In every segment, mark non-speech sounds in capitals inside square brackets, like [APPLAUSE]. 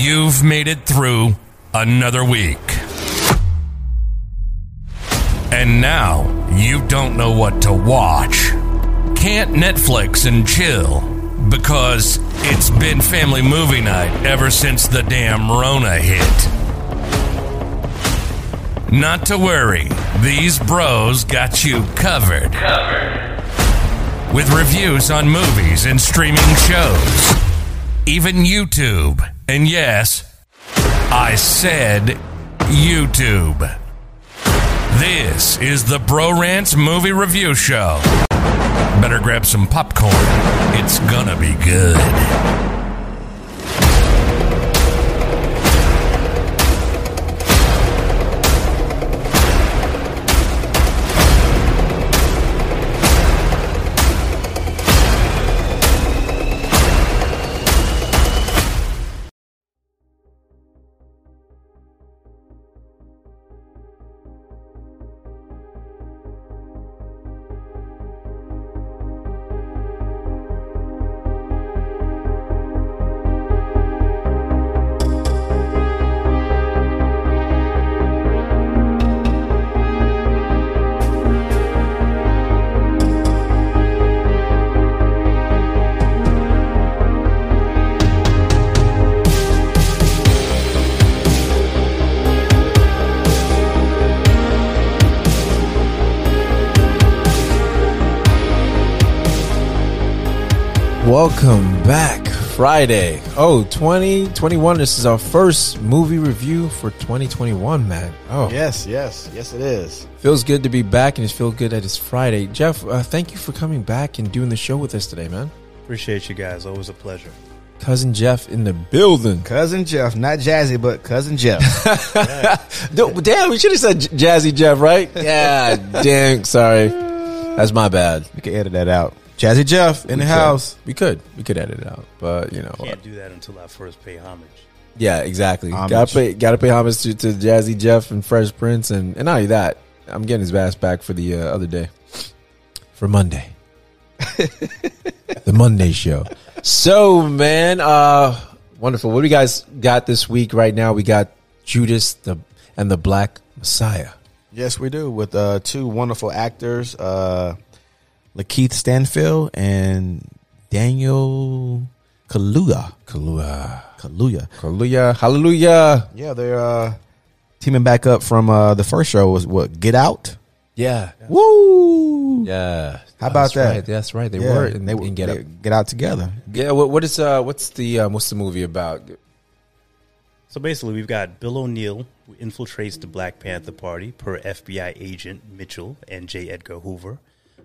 You've made it through another week. And now you don't know what to watch. Can't Netflix and chill because it's been family movie night ever since the damn Rona hit. Not to worry, these bros got you covered. Covered. With reviews on movies and streaming shows, even YouTube. And yes, I said YouTube. This is the Bro Rants Movie Review Show. Better grab some popcorn. It's gonna be good. Welcome back. Friday. Oh, 2021. This is our first movie review for 2021, man. Oh, Yes, yes, yes, it is. feels good to be back and it feels good that it's Friday. Jeff, uh, thank you for coming back and doing the show with us today, man. Appreciate you guys. Always a pleasure. Cousin Jeff in the building. Cousin Jeff, not Jazzy, but cousin Jeff. [LAUGHS] Damn, we should have said Jazzy Jeff, right? [LAUGHS] Yeah, dang, sorry. That's my bad. we can edit that out. Jazzy Jeff in the could. house. We could. We could edit it out. But, you know. Can't do that until I first pay homage. Yeah, exactly. Homage. Gotta pay, gotta pay homage to, to Jazzy Jeff and Fresh Prince, and, and not only that, I'm getting his ass back for the uh, other day, for Monday, [LAUGHS] the Monday show. So, man, uh, wonderful. What do you guys got this week? Right now, we got Judas the and the Black Messiah. Yes, we do with uh, two wonderful actors, uh, Lakeith Stanfield and Daniel Kaluuya. Kaluuya, Kaluuya. Kaluuya, Hallelujah. Yeah, they're uh, teaming back up from uh, the first show was what Get Out. Yeah, Woo! yeah. How about That's that? right. That's right. They Yeah, were. and they in Get they Get Out together. Yeah. What, what is uh? What's the um, what's the movie about? So basically, we've got Bill O'Neal, who infiltrates the Black Panther Party per FBI agent Mitchell and J. Edgar Hoover.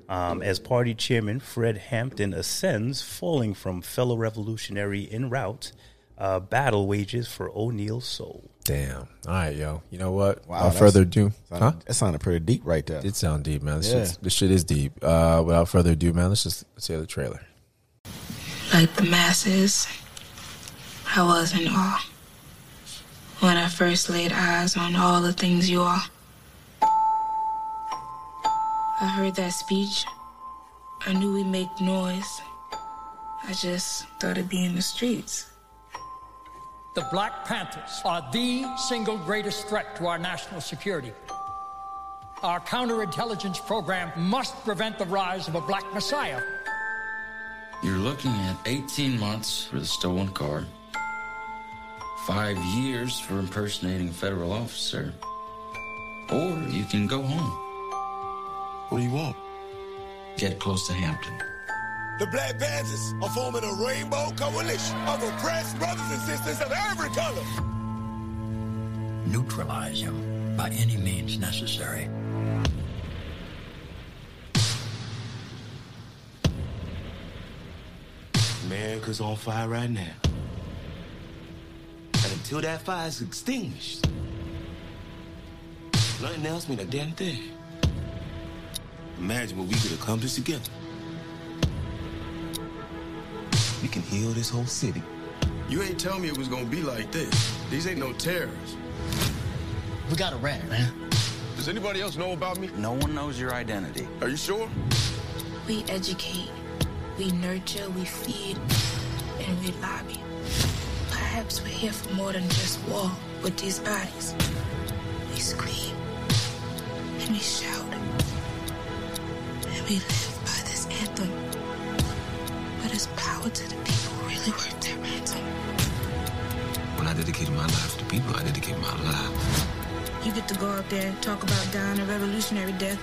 Um, as party chairman, Fred Hampton ascends, falling from fellow revolutionary en route. Uh, battle wages for O'Neal's soul. Damn. All right, yo. You know what? Wow, Without further ado, huh? That sounded pretty deep right there. It sound deep, man. This, Yeah. shit's- this shit is deep. Uh, without further ado, man, let's just let's hear the trailer. Like the masses, I was in awe when I first laid eyes on all the things you are. I heard that speech. I knew we'd make noise. I just thought it'd be in the streets. The Black Panthers are the single greatest threat to our national security. Our counterintelligence program must prevent the rise of a black messiah. You're looking at 18 months for the stolen car, five years for impersonating a federal officer, or you can go home. What do you want? Get close to Hampton. The Black Panthers are forming a rainbow coalition of oppressed brothers and sisters of every color. neutralize him by any means necessary. America's on fire right now. And until that fire is extinguished, nothing else means a damn thing. Imagine what we could accomplish together. We can heal this whole city. You ain't tell me it was gonna be like this. These ain't no terrorists. We got a rat, man. Does anybody else know about me? No one knows your identity. Are you sure? We educate, we nurture, we feed, and we lobby. Perhaps we're here for more than just war with these bodies. We scream and we shout and we live by this anthem. But it's power to the people really worth their ransom. When I dedicated my life to people, I dedicated my life. You get to go out there and talk about dying a revolutionary death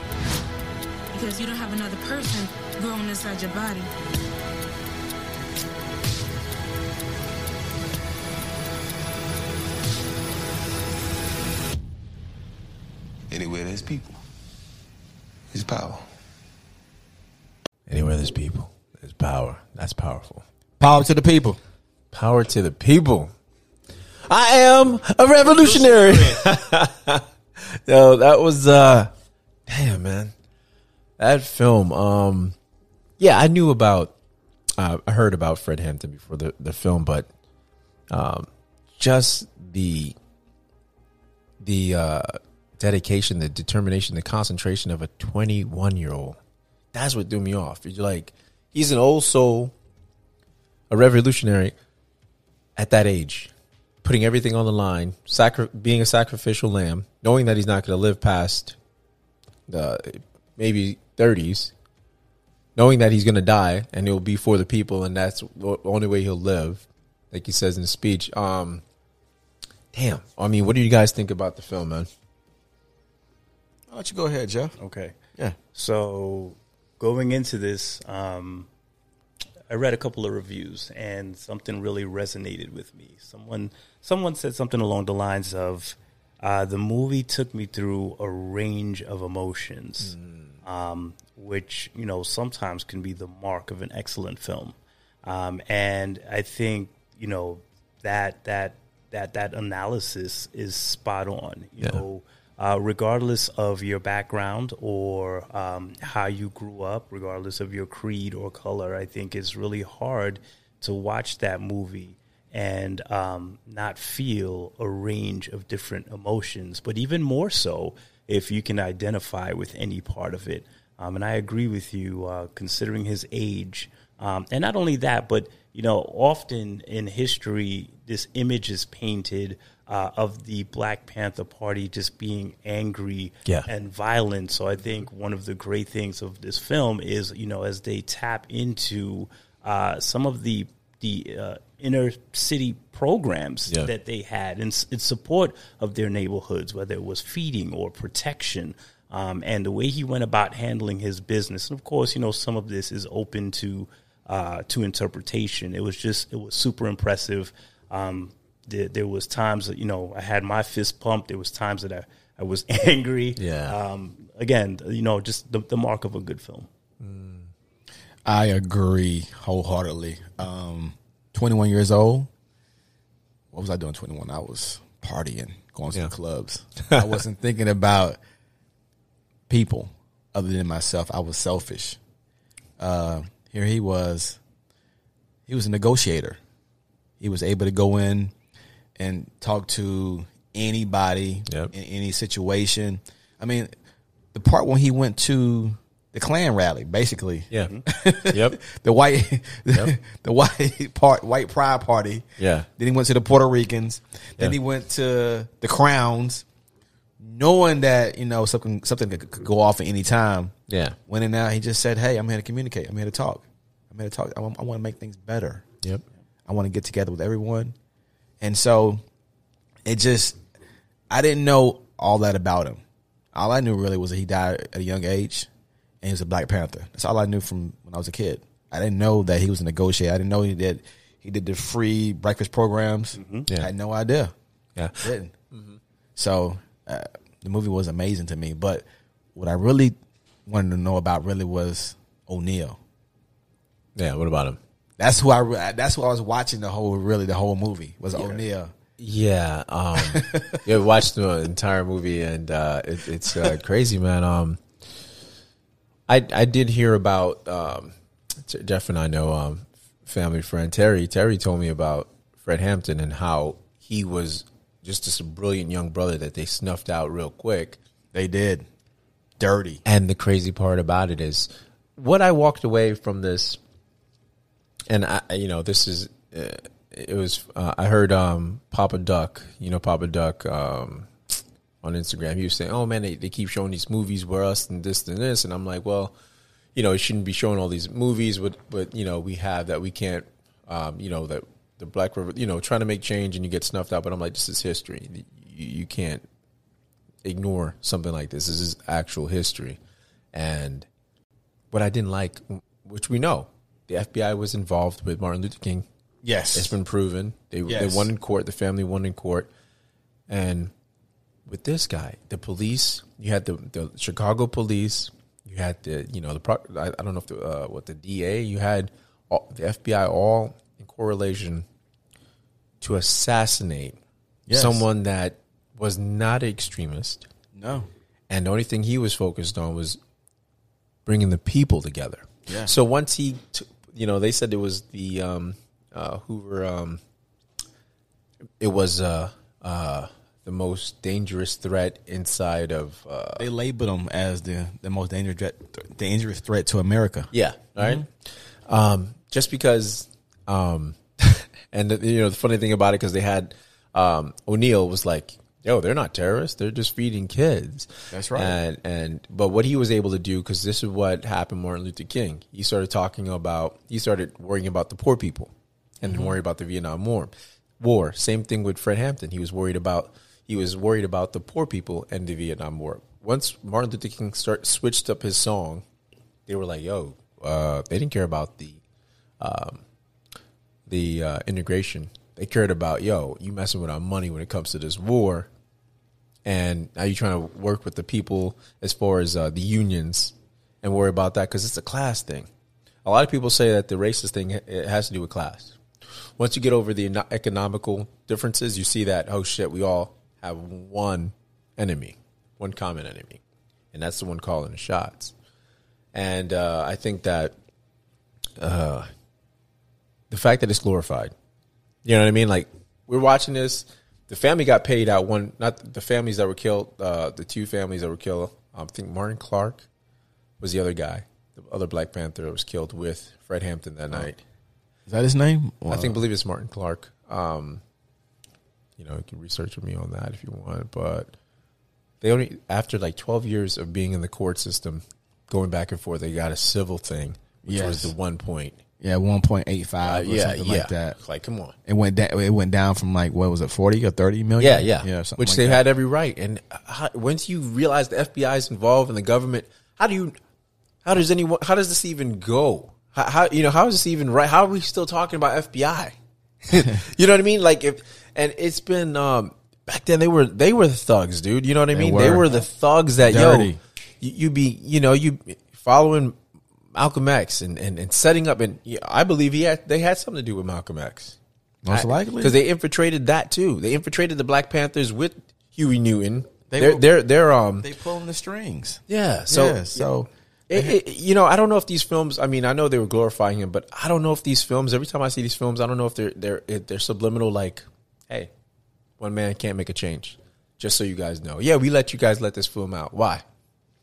because you don't have another person growing inside your body. Power to the people. Power to the people. I am a revolutionary. [LAUGHS] Yo, that was uh damn man. That film, um yeah, I knew about uh, I heard about Fred Hampton before the, the film, but um just the the uh dedication, the determination, the concentration of a 21 year old. That's what threw me off. You're like, he's an old soul, a revolutionary at that age, putting everything on the line, sacri- being a sacrificial lamb, knowing that he's not going to live past the maybe 30s, knowing that he's going to die and it will be for the people, and that's the only way he'll live, like he says in his speech. Um, damn. I mean, what do you guys think about the film, man? Why don't you go ahead, Jeff? Okay. Yeah. So going into this, um, I read a couple of reviews and something really resonated with me. Someone someone said something along the lines of uh, the movie took me through a range of emotions, um, which you know sometimes can be the mark of an excellent film. Um, and I think you know that that that that analysis is spot on. You Yeah. know, uh, regardless of your background or um, how you grew up, regardless of your creed or color, I think it's really hard to watch that movie and um, not feel a range of different emotions, but even more so if you can identify with any part of it. Um, and I agree with you, uh, considering his age. Um, and not only that, but you know, often in history, this image is painted uh, of the Black Panther Party just being angry Yeah. and violent. So I think one of the great things of this film is, you know, as they tap into uh, some of the the uh, inner city programs Yeah. that they had in, in support of their neighborhoods, whether it was feeding or protection. Um, and the way he went about handling his business, and of course, you know, some of this is open to uh, to interpretation. It was just, it was super impressive. Um, there, there was times that you know I had my fist pumped. There was times that I, I was [LAUGHS] angry. Yeah. Um, again, you know, just the, the mark of a good film. I agree wholeheartedly. Um, 21 years old. What was I doing? 21. I was partying, going to Yeah. the clubs. I wasn't [LAUGHS] thinking about people other than myself. I was selfish. Uh, here he was. He was a negotiator. He was able to go in and talk to anybody Yep. in any situation. I mean, the part when he went to the Klan rally, basically, Yeah. [LAUGHS] Mm-hmm. yep. the white [LAUGHS] Yep. the white part white pride party. Yeah. Then he went to the Puerto Ricans. Then Yeah. he went to the Crowns, knowing that you know something something could, go off at any time. Yeah. Went in there, he just said, "Hey, I'm here to communicate. I'm here to talk. I'm here to talk. I want, I want to make things better. Yep. I want to get together with everyone." And so, it just I didn't know all that about him. All I knew really was that he died at a young age, and he was a Black Panther. That's all I knew from when I was a kid. I didn't know that he was a negotiator. I didn't know he did he did the free breakfast programs. Yeah. I had no idea. Yeah. Didn't. So uh, the movie was amazing to me. But what I really wanted to know about really was O'Neal. Yeah. What about him? That's who I. That's who I was watching the whole really the whole movie was O'Neal. Yeah, um, [LAUGHS] yeah, watched the entire movie and uh, it, it's uh, crazy, man. Um, I I did hear about um, Jeff and I know um, family friend Terry. Terry told me about Fred Hampton and how he was just just a brilliant young brother that they snuffed out real quick. They did dirty. And the crazy part about it is what I walked away from this, and I, you know, this is uh, it was uh, I heard um, Papa Duck, you know Papa Duck um, on Instagram. He was saying, "Oh man, they, they keep showing these movies where us and this and this," and I'm like, "Well, you know, it shouldn't be showing all these movies, but but you know, we have that we can't, um, you know, that the Black River, you know, trying to make change and you get snuffed out." But I'm like, "This is history. You, you can't ignore something like this. This is actual history." And what I didn't like, which we know, the FBI was involved with Martin Luther King. Yes. it's been proven. They Yes. they won in court. The family won in court, and with this guy, the police, you had the the Chicago police, you had the you know the pro, I, I don't know if the uh, what the DA, you had all, the FBI all in correlation to assassinate Yes. someone that was not an extremist. No. And the only thing he was focused on was bringing the people together. Yeah. So once he, t- you know, they said it was the um, uh, Hoover. Um, it was uh, uh, the most dangerous threat inside of. Uh, They labeled them as the, the most dangerous threat, dangerous threat to America. yeah. All right? Um, just because, um, [LAUGHS] and the, you know, the funny thing about it because they had um, O'Neal was like, "Yo, they're not terrorists; they're just feeding kids." That's right. And and but what he was able to do because this is what happened, Martin Luther King. He started talking about he started worrying about the poor people, and Mm-hmm. worry about the Vietnam War. War. Same thing with Fred Hampton. He was worried about he was worried about the poor people and the Vietnam War. Once Martin Luther King start switched up his song, they were like, "Yo, uh, they didn't care about the um, the uh, integration. They cared about, yo, you messing with our money when it comes to this war, and now you trying to work with the people as far as uh, the unions and worry about that because it's a class thing. A lot of people say that the racist thing it has to do with class. Once you get over the economical differences, you see that oh shit, we all have one enemy, one common enemy, and that's the one calling the shots. And uh, I think that uh, the fact that it's glorified, you know what I mean? Like we're watching this. The family got paid out one, not the families that were killed. Uh, the two families that were killed. Um, I think Martin Clark was the other guy, the other Black Panther that was killed with Fred Hampton that night. Is that his name? I think believe it's Martin Clark. Um, you know, you can research with me on that if you want, but they only after like twelve years of being in the court system, going back and forth, they got a civil thing, which was the one point. Yeah, one point eight five Uh, or yeah, something yeah. like that. Like, come on. It went down. It went down from like what was it, forty or thirty million? Yeah, yeah, yeah. Which like they that. had every right. And how, once you realize the FBI is involved in the government, how do you? How does anyone? How does this even go? How, how you know? How is this even right? How are we still talking about FBI? [LAUGHS] you know what I mean? Like if and it's been um back then they were they were the thugs, dude. You know what I They mean? They were. were the thugs that Dirty. yo you, you be you know you following Malcolm X and, and, and setting up and yeah, I believe he had they had something to do with Malcolm X. Most likely. because they infiltrated that too. They infiltrated the Black Panthers with Huey Newton. They They are were- they're they're um they pulling the strings. yeah. So Yeah, so it, it, you know, I don't know if these films. I mean, I know they were glorifying him, but I don't know if these films. Every time I see these films, I don't know if they're they're if they're subliminal. Like, hey, one man can't make a change. Just so you guys know. Yeah, we let you guys let this film out. Why?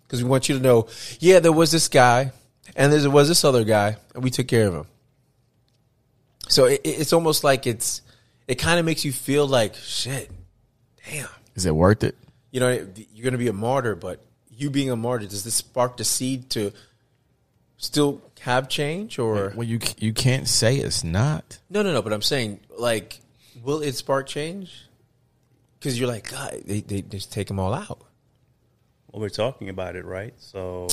Because we want you to know. Yeah, there was this guy, and there was this other guy, and we took care of him. So it, it- it's almost like it's. It kind of makes you feel like shit. Damn. is it worth it? You know, you're going to be a martyr, but you being a martyr, does this spark the seed to still have change or Well, you you can't say it's not. no no no but i'm saying like will it spark change because you're like god they, they just take them all out we're talking about it, right? So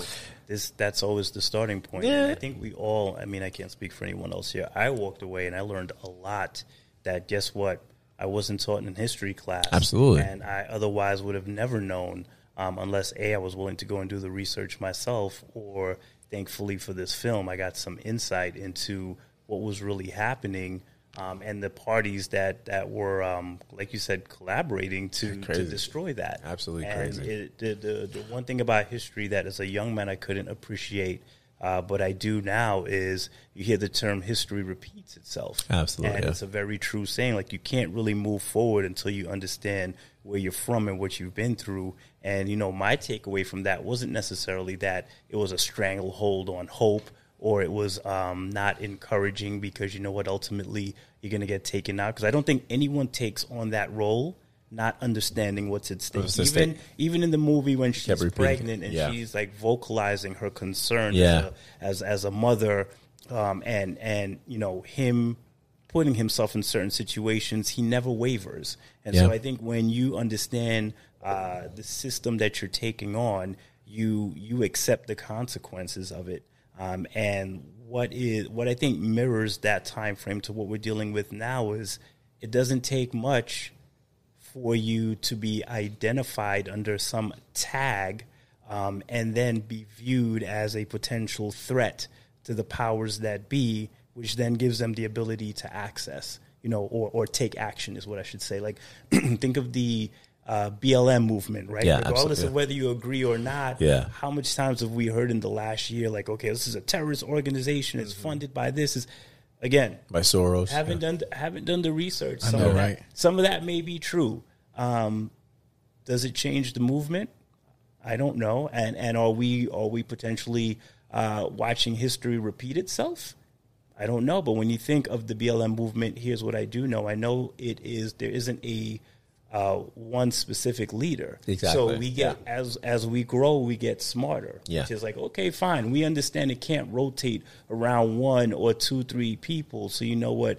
this that's always the starting point. Yeah. And I think we all. I mean, I can't speak for anyone else here. I walked away and I learned a lot. That guess what? I wasn't taught in history class. Absolutely. and I otherwise would have never known um, unless a I was willing to go and do the research myself, or thankfully for this film, I got some insight into what was really happening. Um, and the parties that that were, um, like you said, collaborating to, to destroy that. Absolutely And crazy. it, the, the, the one thing about history that as a young man I couldn't appreciate, uh, but I do now is you hear the term history repeats itself. Absolutely, And yeah. it's a very true saying. Like you can't really move forward until you understand where you're from and what you've been through. And, you know, my takeaway from that wasn't necessarily that it was a stranglehold on hope or it was um, not encouraging because you know what, ultimately you're going to get taken out. Because I don't think anyone takes on that role not understanding what's at stake. What's at even stake. even in the movie when she's kept repeating it. pregnant and Yeah. she's like vocalizing her concern Yeah. as, a, as as a mother, um, and and you know him putting himself in certain situations, he never wavers. And so I think when you understand uh, the system that you're taking on, you you accept the consequences of it. Um, and what is what I think mirrors that time frame to what we're dealing with now is it doesn't take much for you to be identified under some tag um, and then be viewed as a potential threat to the powers that be, which then gives them the ability to access, you know, or, or take action is what I should say. Like, [CLEARS THROAT] think of the uh, BLM movement, right? Yeah, Regardless absolutely. of whether you agree or not, Yeah. how much times have we heard in the last year, like, okay, this is a terrorist organization, Mm-hmm. it's funded by this, is again, by Soros. haven't done haven't done the research. I Some know, of that, right? Some of that may be true. Um, does it change the movement? I don't know. And and are we are we potentially uh, watching history repeat itself? I don't know. But when you think of the BLM movement, here's what I do know. I know it is there isn't a uh, one specific leader. Exactly. So we get as as we grow, we get smarter. Yeah. Which is like, okay, fine. We understand it can't rotate around one or two, three people. So you know what?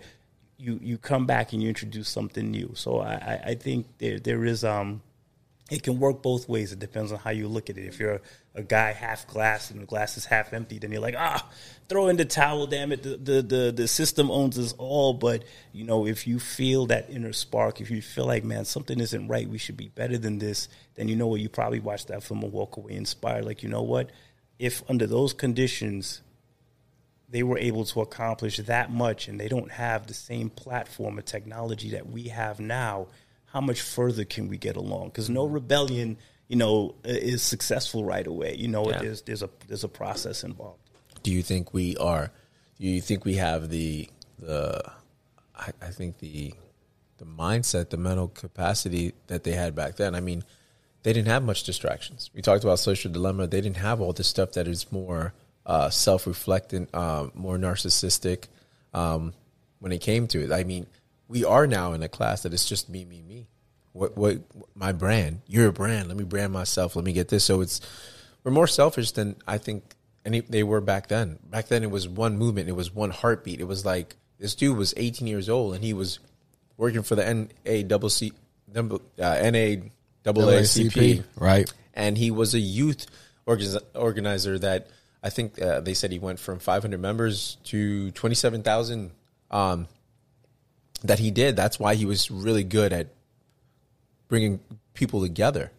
You you come back and you introduce something new. So I, I, I think there there is um it can work both ways. It depends on how you look at it. If you're a guy half glass and the glass is half empty, then you're like, ah, throw in the towel, damn it. The, the the the system owns us all. But you know, if you feel that inner spark, if you feel like, man, something isn't right, we should be better than this, then you know what, you probably watch that film and walk away inspired. Like, you know what? If under those conditions they were able to accomplish that much and they don't have the same platform of technology that we have now, how much further can we get along? Because no rebellion, you know, is successful right away. You know, Yeah. there's there's a there's a process involved. do you think we are do you think we have the the I, I think the the mindset the mental capacity that they had back then i mean they didn't have much distractions we talked about social dilemma they didn't have all this stuff that is more uh, self-reflectant uh, more narcissistic um, when it came to it i mean we are now in a class that is just me me me what what my brand You're a brand let me brand myself let me get this so it's we're more selfish than I think any they were back then. Back then, it was one movement, it was one heartbeat. It was like this dude was 18 years old and he was working for the NAACP, uh, NAACP, NAACP, right. And he was a youth organiz- organizer that I think uh, they said he went from 500 members to 27,000. Um, that he did. That's why he was really good at bringing people together.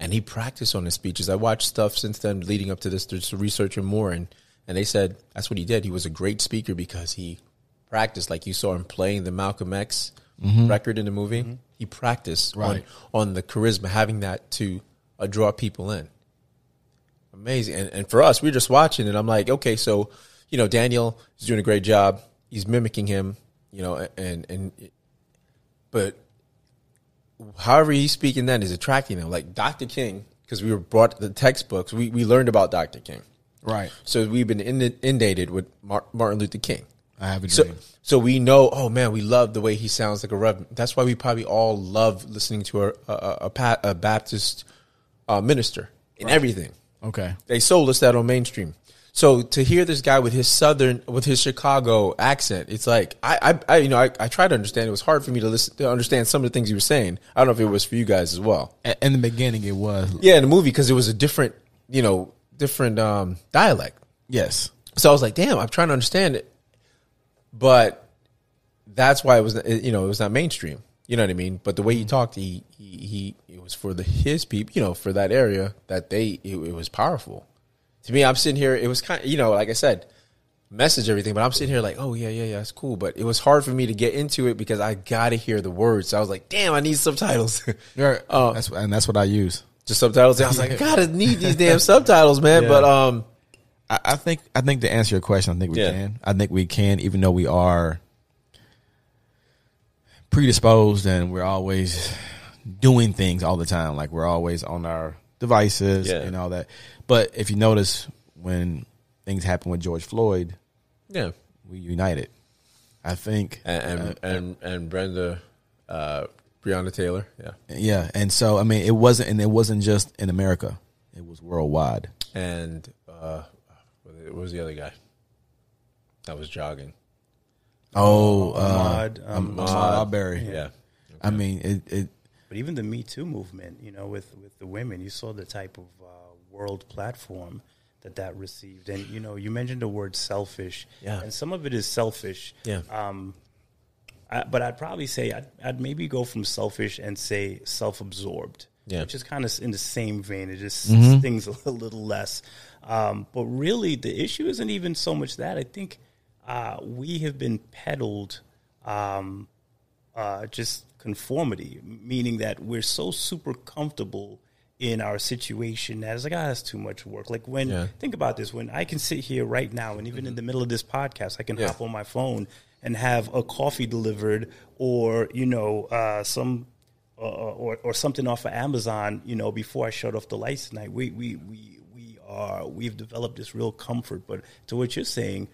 And he practiced on his speeches. I watched stuff since then leading up to this to research him more. And, and they said that's what he did. He was a great speaker because he practiced, like you saw him playing the Malcolm X Mhm. record in the movie. He practiced Right. on, on the charisma, having that to uh, draw people in. Amazing. And, and for us, we're just watching and I'm like, okay, so, you know, Daniel is doing a great job. He's mimicking him, you know, and, and, but however he's speaking then is attracting them. Like Dr. King, because we were brought the textbooks, we, we learned about Dr. King. Right. So we've been in- inundated with Martin Luther King. I have a So, dream. so we know, oh man, we love the way he sounds like a reverend. That's why we probably all love listening to a, a, a, a Baptist uh, minister in everything. Okay. They sold us that on mainstream. So to hear this guy with his southern, with his Chicago accent, it's like I, I, I you know, I, I try to understand. It was hard for me to listen to understand some of the things he was saying. I don't know if it was for you guys as well. In the beginning, it was. Yeah, in the movie because it was a different, you know, different um, dialect. Yes. So I was like, damn, I'm trying to understand it, but that's why it was, you know, it was not mainstream. You know what I mean? But the way he talked, he he, he it was for the his people, you know, for that area that they it, it was powerful. To me, I'm sitting here. It was kind of, you know, like I said, message everything, but I'm sitting here like, oh yeah, yeah, yeah, it's cool. But it was hard for me to get into it because I got to hear the words. So I was like, damn, I need subtitles. [LAUGHS] Right. Uh, that's and that's what I use. Just subtitles. I was like, I gotta need these [LAUGHS] damn subtitles, man. Yeah. But um, I, I think I think to answer your question, I think we Yeah. can. I think we can, even though we are predisposed and we're always doing things all the time. Like we're always on our devices Yeah. and all that. But if you notice when things happened with George Floyd, Yeah. we united. I think, And and and, and Brenda, uh, Breonna Taylor. Yeah. yeah, and so I mean, it wasn't, and it wasn't just in America; it was worldwide. And uh, what was the other guy? That was jogging. Oh, uh, Ahmaud, um, Ahmaud Arbery. Yeah. I mean, it, it But even the Me Too movement, you know, with with the women, you saw the type of uh, world platform that that received, and you know, you mentioned the word selfish, Yeah. and some of it is selfish, Yeah. Um, I, but I'd probably say I'd, I'd maybe go from selfish and say self-absorbed, Yeah. which is kind of in the same vein. It just [LAUGHS] Mhm. stings a little less. Um, but really, the issue isn't even so much that. I think uh, we have been peddled um, uh, just conformity, meaning that we're so super comfortable in our situation that it's like, ah, that's too much work. Like when, Yeah. think about this, when I can sit here right now and even in the middle of this podcast, I can Yeah. hop on my phone and have a coffee delivered or, you know, uh, some, uh, or, or something off of Amazon, you know, before I shut off the lights tonight. We, we, we, we are, we've developed this real comfort. But to what you're saying,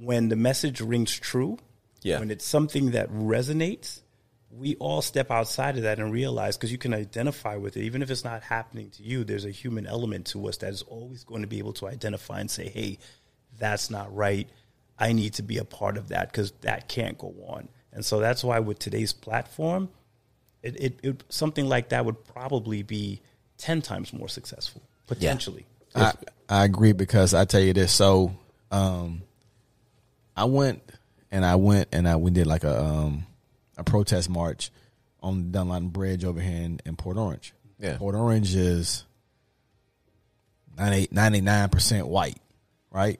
when the message rings true, Yeah. when it's something that resonates, we all step outside of that and realize because you can identify with it, even if it's not happening to you. There's a human element to us that is always going to be able to identify and say, "Hey, that's not right. I need to be a part of that because that can't go on." And so that's why with today's platform, it, it, it something like that would probably be ten times more successful potentially. I, I agree because I tell you this. So, um, I went and I went and I we did like a um a protest march on the Dunlawton Bridge over here in, in Port Orange. Yeah. Port Orange is 99 percent white, right?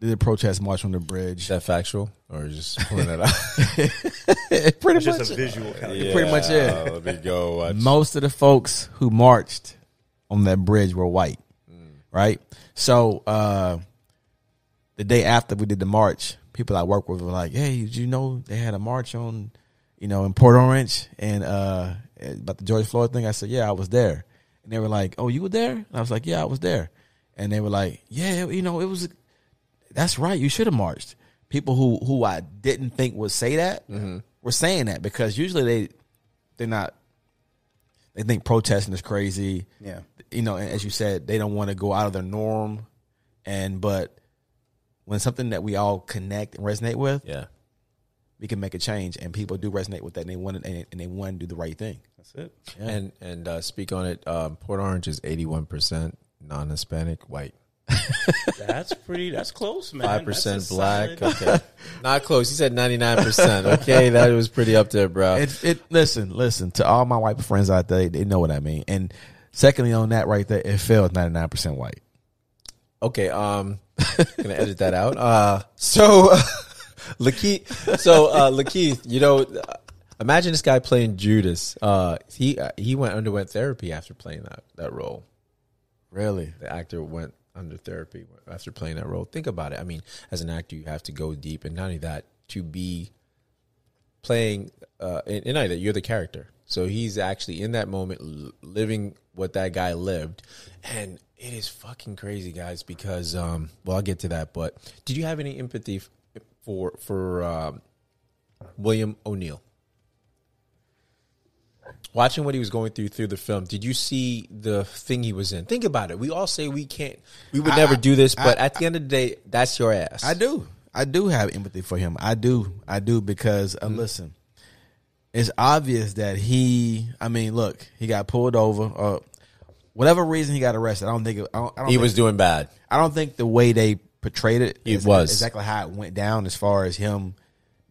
Did a protest march on the bridge. Is that factual or just [LAUGHS] pulling it out? [LAUGHS] pretty It's much just a visual kind of- Yeah, pretty much it. Let me go. Watch. Most of the folks who marched on that bridge were white, right? So uh, the day after we did the march, people I work with were like, "Hey, did you know they had a march on, you know, in Port Orange and uh, about the George Floyd thing?" I said, "Yeah, I was there," and they were like, "Oh, you were there?" And I was like, "Yeah, I was there," and they were like, "Yeah, you know, it was." That's right. You should have marched. People who who I didn't think would say that were saying that because usually they they're not. They think protesting is crazy. Yeah. You know, and as you said, they don't want to go out of their norm. And but when something that we all connect and resonate with, Yeah. we can make a change. And people do resonate with that, and they want to, and they want to do the right thing. That's it. Yeah. And and uh, speak on it. Um, Port Orange is eighty one percent non Hispanic white. [LAUGHS] That's pretty. That's close, man. Five percent black. solid- [LAUGHS] Okay, not close. He said ninety nine percent. Okay, that was pretty up there, bro. It, it listen, listen to all my white friends out there. They know what I mean. And secondly, on that right there, it fails ninety nine percent white. Okay, um, [LAUGHS] gonna edit that out. Uh, so, [LAUGHS] Lakeith, so uh, Lakeith, you know, uh, imagine this guy playing Judas. Uh, he uh, he went underwent therapy after playing that that role. Really, the actor went under therapy after playing that role. Think about it. I mean, as an actor, you have to go deep, and not only that, to be playing, uh, not only that, you're the character. So he's actually in that moment, living what that guy lived, and it is fucking crazy, guys. Because, um, well, I'll get to that. But did you have any empathy for for um, William O'Neal? Watching what he was going through through the film, did you see the thing he was in? Think about it. We all say we can't, we would I- never do this, but I- at the end of the day, that's your ass. I do. I do have empathy for him. I do. I do because uh, listen, it's obvious that he. I mean, look, he got pulled over. Uh, whatever reason he got arrested, I don't think. It, I don't, I don't He think- was doing bad. I don't think the way they portrayed it. It is was. exactly how it went down. As far as him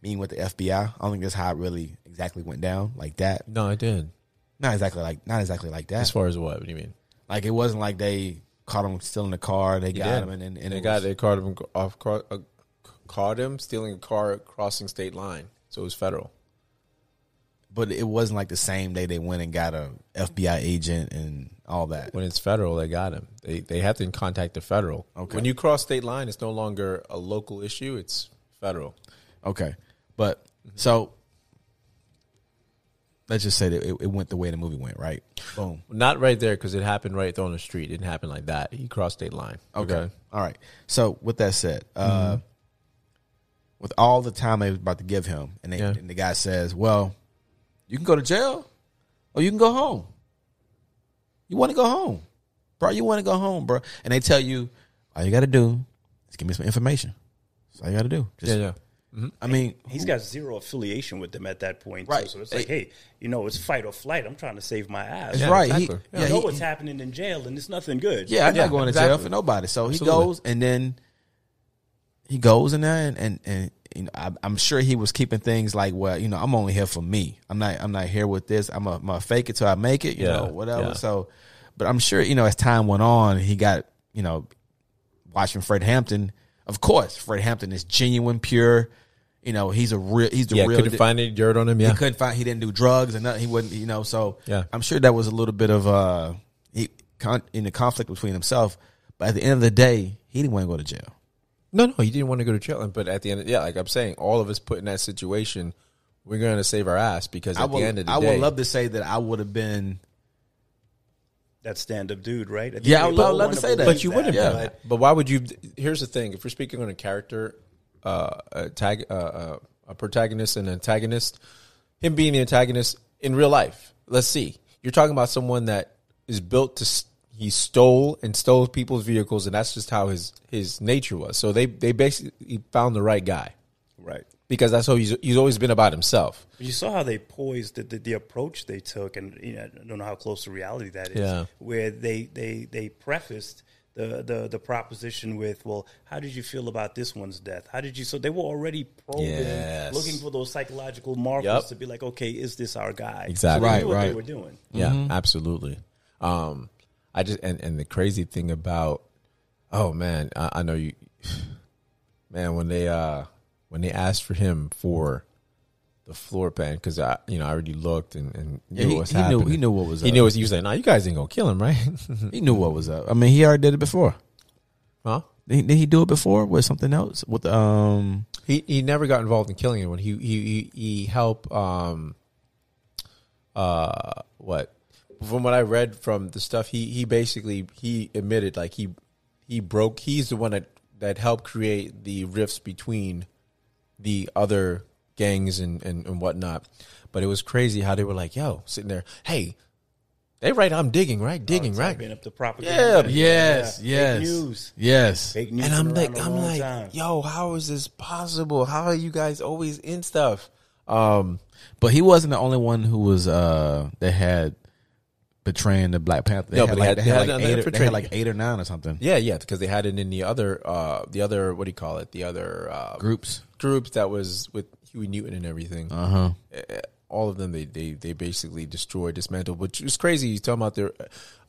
being with the FBI, I don't think that's how it really exactly went down like that. No, it did. Not exactly like. Not exactly like that. As far as what? What do you mean? like it wasn't like they caught him still in the car. They He got did. him and, and, and they got was- they caught him off caught, uh, caught him stealing a car crossing state line. So it was federal. But it wasn't like the same day they went and got a FBI agent and all that. When it's federal, they got him. They they have to contact the federal. Okay. When you cross state line, it's no longer a local issue. It's federal. Okay, but so let's just say that it, it went the way the movie went, right? Boom. Not right there because it happened right there on the street. It didn't happen like that. He crossed state line. Okay. All right. So with that said, uh, with all the time they was about to give him, and, they, Yeah. and the guy says, "Well, you can go to jail, or you can go home. You want to go home, bro? You want to go home, bro?" And they tell you, all you got to do is give me some information. That's all you got to do. Just- Yeah, yeah. Mm-hmm. I mean, He's got zero affiliation with them at that point. too. Right. So it's like, hey, you know, it's fight or flight. I'm trying to save my ass. That's right. He- exactly. You yeah, know he- what's happening in jail, and it's nothing good. Yeah, I'm Yeah, not going to jail for nobody. So he goes, and then he goes in there, and and, and you know, I, I'm sure he was keeping things like, well, you know, I'm only here for me. I'm not, I'm not here with this. I'm a, I'm a fake it till I make it. You Yeah, know, whatever. yeah. So, but I'm sure, you know, as time went on, he got, you know, watching Fred Hampton. Of course, Fred Hampton is genuine, pure. You know, he's a real. He's the Yeah, real. couldn't find any dirt on him. Yeah. He couldn't find. He didn't do drugs and nothing. He wouldn't. You know. So Yeah. I'm sure that was a little bit of uh, he con, in the conflict between himself. But at the end of the day, he didn't want to go to jail. No, no, he didn't want to go to jail. But at the end, of, yeah, like I'm saying, all of us put in that situation, we're going to save our ass because at would. the end of the I day, I would love to say that I would have been. That stand up dude, right? Yeah, I would love- love wanna say that. But you wouldn't. Yeah. Yeah. But why would you? Here's the thing: if we're speaking on a character, uh, a tag, uh, uh, a protagonist and antagonist, him being the antagonist in real life. Let's see. You're talking about someone that is built to. S- He stole and stole people's vehicles, and that's just how his his nature was. So they they basically found the right guy Right. because that's how he's he's always been about himself. You saw how they poised the, the, the approach they took, and you know, I don't know how close to reality that is. Yeah. Where they they they prefaced the, the the proposition with, "Well, how did you feel about this one's death? How did you?" So they were already probing, Yes. looking for those psychological markers Yep. to be like, "Okay, is this our guy?" Exactly. So they Right, knew what they were doing. Yeah, absolutely. Um, I just and, and the crazy thing about oh man, I, I know you [SIGHS] man when they uh when they asked for him for the floor pan because I you know I already looked and, and knew Yeah, he- what was he knew- he knew what was he up. knew what, he was like, no, you guys ain't gonna kill him, right? [LAUGHS] He knew what was up. I mean, he already did it before. huh? Did he, did he do it before with something else? With um, He he never got involved in killing anyone. He he he, he helped um uh what from what I read from the stuff he he basically he admitted like he he broke he's the one that that helped create the rifts between the other gangs and and, and whatnot. But it was crazy how they were like, yo, sitting there, hey, they right I'm digging, right? Digging, right? Typing up the propaganda. Yeah, yes, Yeah. yes, Fake news. yes. Fake news. and I'm like, I'm like, time. yo, how is this possible? How are you guys always in stuff? Um, But he wasn't the only one who was uh that had betraying the Black Panther. They No, had but they like, had- they they had like eight, or, they had like eight or nine or something. yeah, yeah, because they had it in the other, uh, the other, what do you call it? The other uh, Groups. groups that was with Huey Newton and everything. Uh huh. Uh, all of them, they they they basically destroyed, dismantled, which is crazy. He's talking about their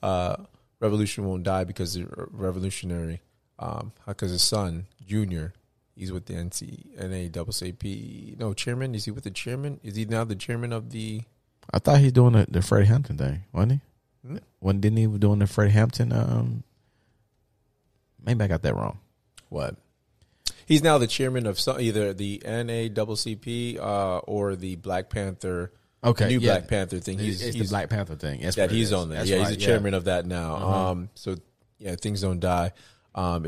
uh, revolution won't die because they're revolutionary. Um, because his son Junior, he's with the NC NAACP. No chairman. Is he with the chairman? Is he now the chairman of the? I thought he's doing the, the Freddie Hampton thing, wasn't he? Hmm? When didn't he was doing the Freddie Hampton? Um, maybe I got that wrong. What? He's now the chairman of some, either the NAACP uh, or the Black Panther. Okay, new yeah. Black Panther thing. He's, it's he's the Black Panther thing. That's that he's on there. That's yeah, right, he's the yeah. chairman of that now. Uh-huh. Um, so yeah, things don't die. Um,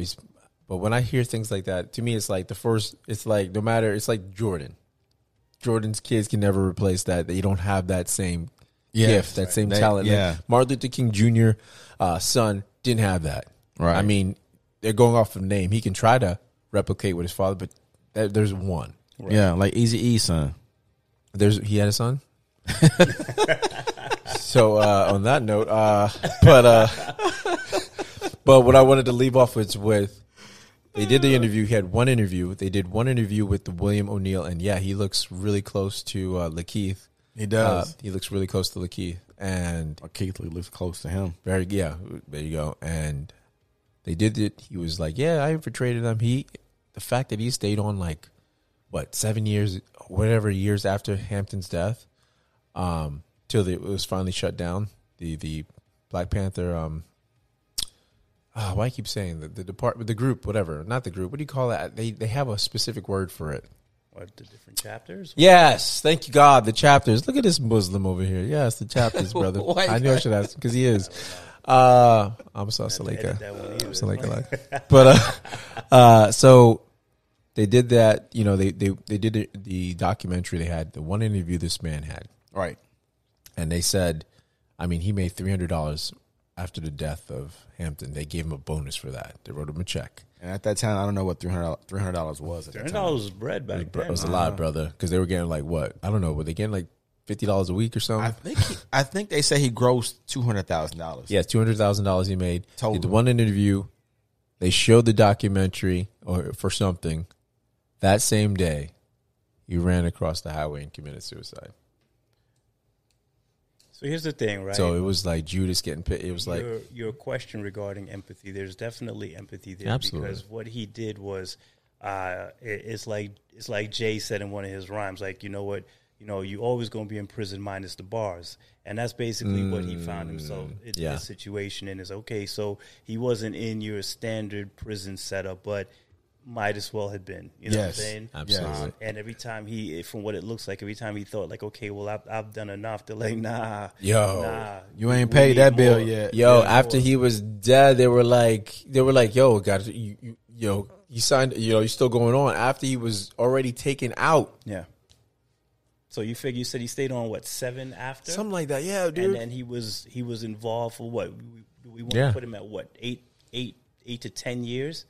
but when I hear things like that, to me, it's like the first. It's like no matter. It's like Jordan. Jordan's kids can never replace that. They don't have that same Yes. gift, that same They- talent. Like, yeah. Martin Luther King Jr. Uh, son didn't have that. Right. I mean, they're going off of name. He can try to replicate with his father, but there- there's one. Yeah, like Easy E son. There's he had a son. [LAUGHS] so uh, on that note, uh, [LAUGHS] but uh, [LAUGHS] but what I wanted to leave off with with they did the interview. He had one interview. They did one interview with the William O'Neal, and yeah, he looks really close to uh, Lakeith. He does. Uh, he looks really close to Lakeith, and Keith Lee looks close to him. very yeah. There you go. And they did it. He was like, yeah, I infiltrated them. He the fact that he stayed on like what seven years, whatever years after Hampton's death, um, till it was finally shut down. The the Black Panther. Um, ah, why I keep saying the, the department, the group, whatever, not the group. What do you call that? They they have a specific word for it. What the different chapters. Yes, thank you God. The chapters. Look at this Muslim over here. Yes, the chapters, [LAUGHS] brother. I knew I should ask because he is. Uh, I'm so edit that one. [LAUGHS] Salika. [LAUGHS] But uh, uh, so they did that. You know, they they they did the, the documentary. They had the one interview this man had, Right. and they said, I mean, he made three hundred dollars after the death of Hampton. They gave him a bonus for that. They wrote him a check. And at that time, I don't know what $300, $300 was. At Three that hundred time. dollars was bread back It then. was a lot, uh-huh. brother, because they were getting like what? I don't know. Were they getting like fifty dollars a week or something? I think he, I think they say he grossed two hundred thousand dollars. Yeah, two hundred thousand dollars he made. Total. Did one interview. They showed the documentary or for something. That same day, he ran across the highway and committed suicide. So here's the thing, right? So it was like Judas getting pit. It was like your, your question regarding empathy. There's definitely empathy there Absolutely. because what he did was, uh, it- it's like it's like Jay said in one of his rhymes, like you know what, you know, you always gonna be in prison minus the bars, and that's basically what he found himself in Mm, yeah. this situation in. Is okay, so he wasn't in your standard prison setup, but might as well have been. You know Yes. what I'm saying? Absolutely. Um, and every time he, from what it looks like, every time he thought like, okay, well, I've, I've done enough. They're like, nah, Yo. nah, You ain't paid need that bill yet. Yo, Yeah, after more. he was dead, they were like, they were like, "Yo, got you, you, yo, you signed, you know, you're still going on." After he was already taken out, Yeah. So you figure you said he stayed on what seven after something like that. Yeah, dude. and then he was he was involved for what we, we want Yeah. to put him at what eight eight eight to ten years.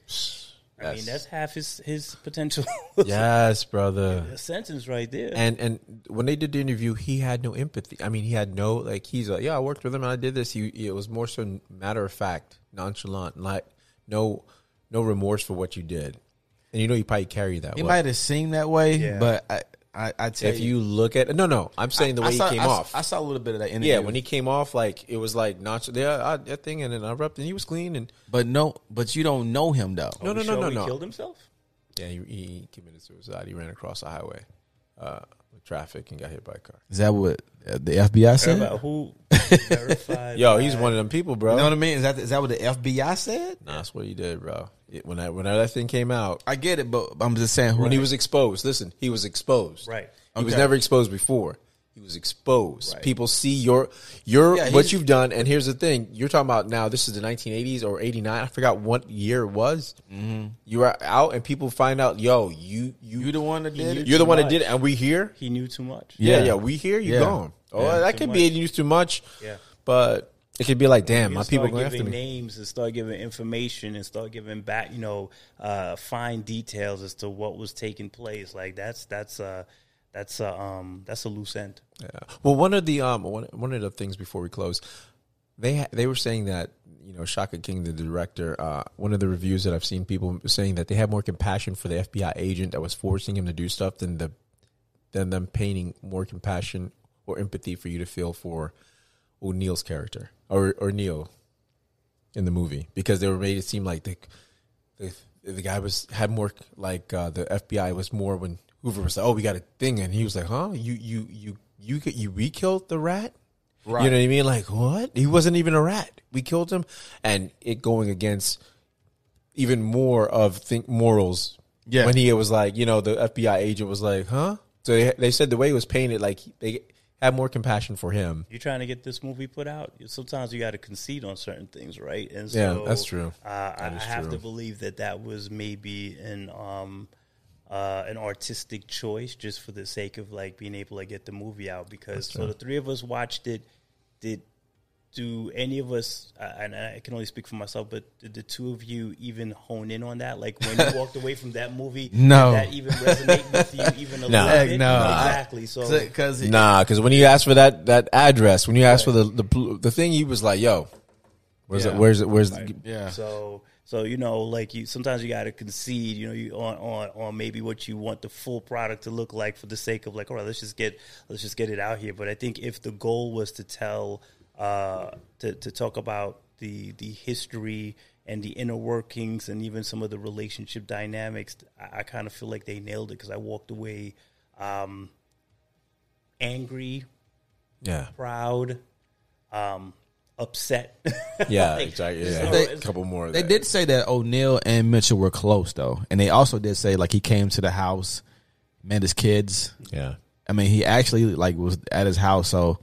I mean that's half his his potential [LAUGHS] yes, brother. sentence right there. And and when they did the interview, he had no empathy. I mean, he had no like. He's like, yeah, I worked with him and I did this. He it was more so matter of fact, nonchalant, like no no remorse for what you did. And you know, you probably carry that. He way. might have seemed that way, Yeah. but I, I, I tell if you look at no, no, I'm saying the I way saw- he came I, off. I saw a little bit of that interview. yeah, when he came off, like it was like not yeah, I, that thing, and then I erupted. And he was clean, and but no, but you don't know him though. no, no, You no, sure no, he no. killed himself. Yeah, he, he committed suicide. He ran across a highway uh, with traffic and got hit by a car. Is that what uh, the FBI said? About who [LAUGHS] verified? Yo, he's by- one of them people, bro. You know what I mean? Is that is that what the FBI said? Nah, that's what he did, bro. It, when I when that thing came out, I get it, but I'm just saying. when he was exposed, listen, he was exposed. Right. He was never exposed before. He was exposed. Right. People see your your Yeah, what you've done, and here's the thing: you're talking about now. This is the 1980s or 89. I forgot what year it was. Mm-hmm. You were out, and people find out, yo, you you You the one that did it? You're the too one that did it, and we here. He knew too much. Yeah, Yeah. yeah, we here. You Yeah. gone. Oh, Yeah. that could be much. he used too much. Yeah. but it could be like, damn, my people going after giving me. names and start giving information and start giving back, you know, uh, fine details as to what was taking place. Like that's that's uh that's a um that's a loose end. Yeah. Well, one of the um one one of the things before we close, they ha- they were saying that you know Shaka King, the director, uh, one of the reviews that I've seen people saying that they had more compassion for the FBI agent that was forcing him to do stuff than the than them painting more compassion or empathy for you to feel for O'Neal's character or or Neil in the movie because they were made it seem like the the, the guy was had more like uh, the FBI was more when Hoover was like, "Oh, we got a thing," and he was like, "Huh? You you you you you we killed the rat." Right. You know what I mean? Like what? He wasn't even a rat. We killed him, and it going against even more of think morals. Yeah. When he was like, you know, the FBI agent was like, "Huh?" So they they said the way it was painted, like they had more compassion for him. You're trying to get this movie put out? Sometimes you got to concede on certain things, right? And Yeah, so, that's true. Uh, I, That I have true. to believe that that was maybe an um uh, an artistic choice just for the sake of like being able to get the movie out. Because so the three of us watched it. Did do any of us? And I can only speak for myself, but did the two of you even hone in on that? Like when you [LAUGHS] walked away from that movie, No. did that even resonate with you even a [LAUGHS] No. little bit? no. Exactly. So because Nah, because when you asked for that that address, when you asked for the the the thing, he was like, "Yo, where's it? Where's it? Where's the, yeah, So so you know, like you sometimes you got to concede, you know, you on on on maybe what you want the full product to look like for the sake of like, all right, let's just get let's just get it out here. But I think if the goal was to tell uh to to talk about the the history and the inner workings and even some of the relationship dynamics, I, I kind of feel like they nailed it because I walked away um angry, yeah, proud, um upset. [LAUGHS] yeah, Like, exactly. Yeah, so They- a couple more. of They that. did say that O'Neal and Mitchell were close though, and they also did say like he came to the house met his kids. Yeah. I mean, he actually like was at his house, so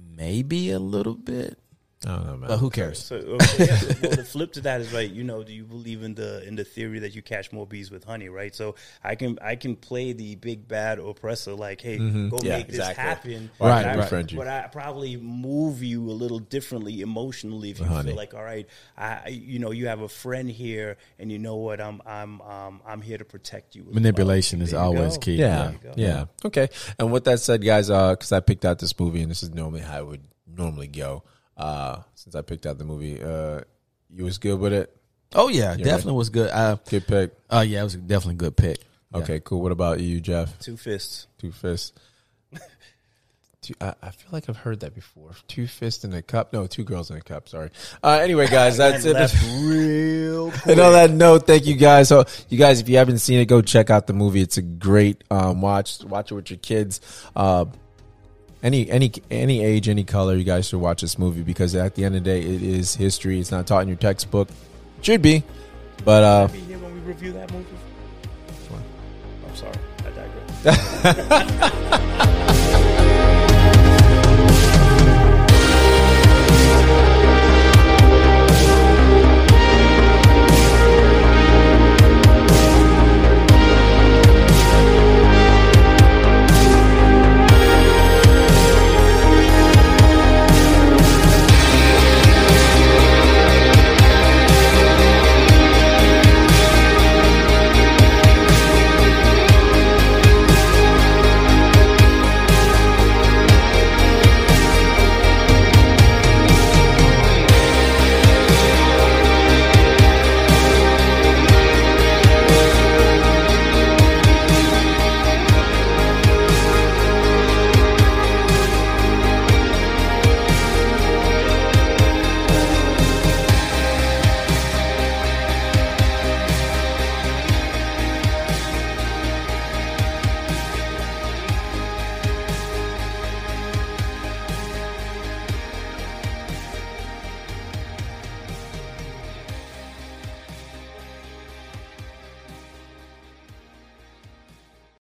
maybe a little bit. I don't know, man. But who cares? So, okay, yeah, well, the [LAUGHS] flip to that is right. You know, do you believe in the in the theory that you catch more bees with honey? Right. So I can I can play the big bad oppressor, like, hey, Mhm. go Yeah, make exactly. this happen. Or I Right, can right. befriend. But I probably move you a little differently emotionally if you With honey. feel like, all right, I I- you know you have a friend here, and you know what, I'm I'm um, I'm here to protect you. Manipulation well. is always go. key. Yeah, There you go. yeah. Okay. And with that said, guys, uh, because I picked out this movie, and this is normally how I would normally go. Uh, since I picked out the movie, uh, you was good with it. Oh yeah, You definitely was good. Uh, Good pick. oh yeah, it was definitely a good pick. Yeah. Okay, cool. What about you, Jeff? Two fists. Two fists. [LAUGHS] I, I feel like I've heard that before. Two fists in a cup. No, two girls in a cup. Sorry. Uh, anyway, guys, [LAUGHS] that's it. left [LAUGHS] real And on that note, thank you guys. So, you guys, if you haven't seen it, go check out the movie. It's a great um, watch. Watch it with your kids. Uh, any any any age, any color, you guys should watch this movie because at the end of the day, it is history. It's not taught in your textbook. Should be, but uh, Be here when we review that movie. I'm sorry, I digress. [LAUGHS]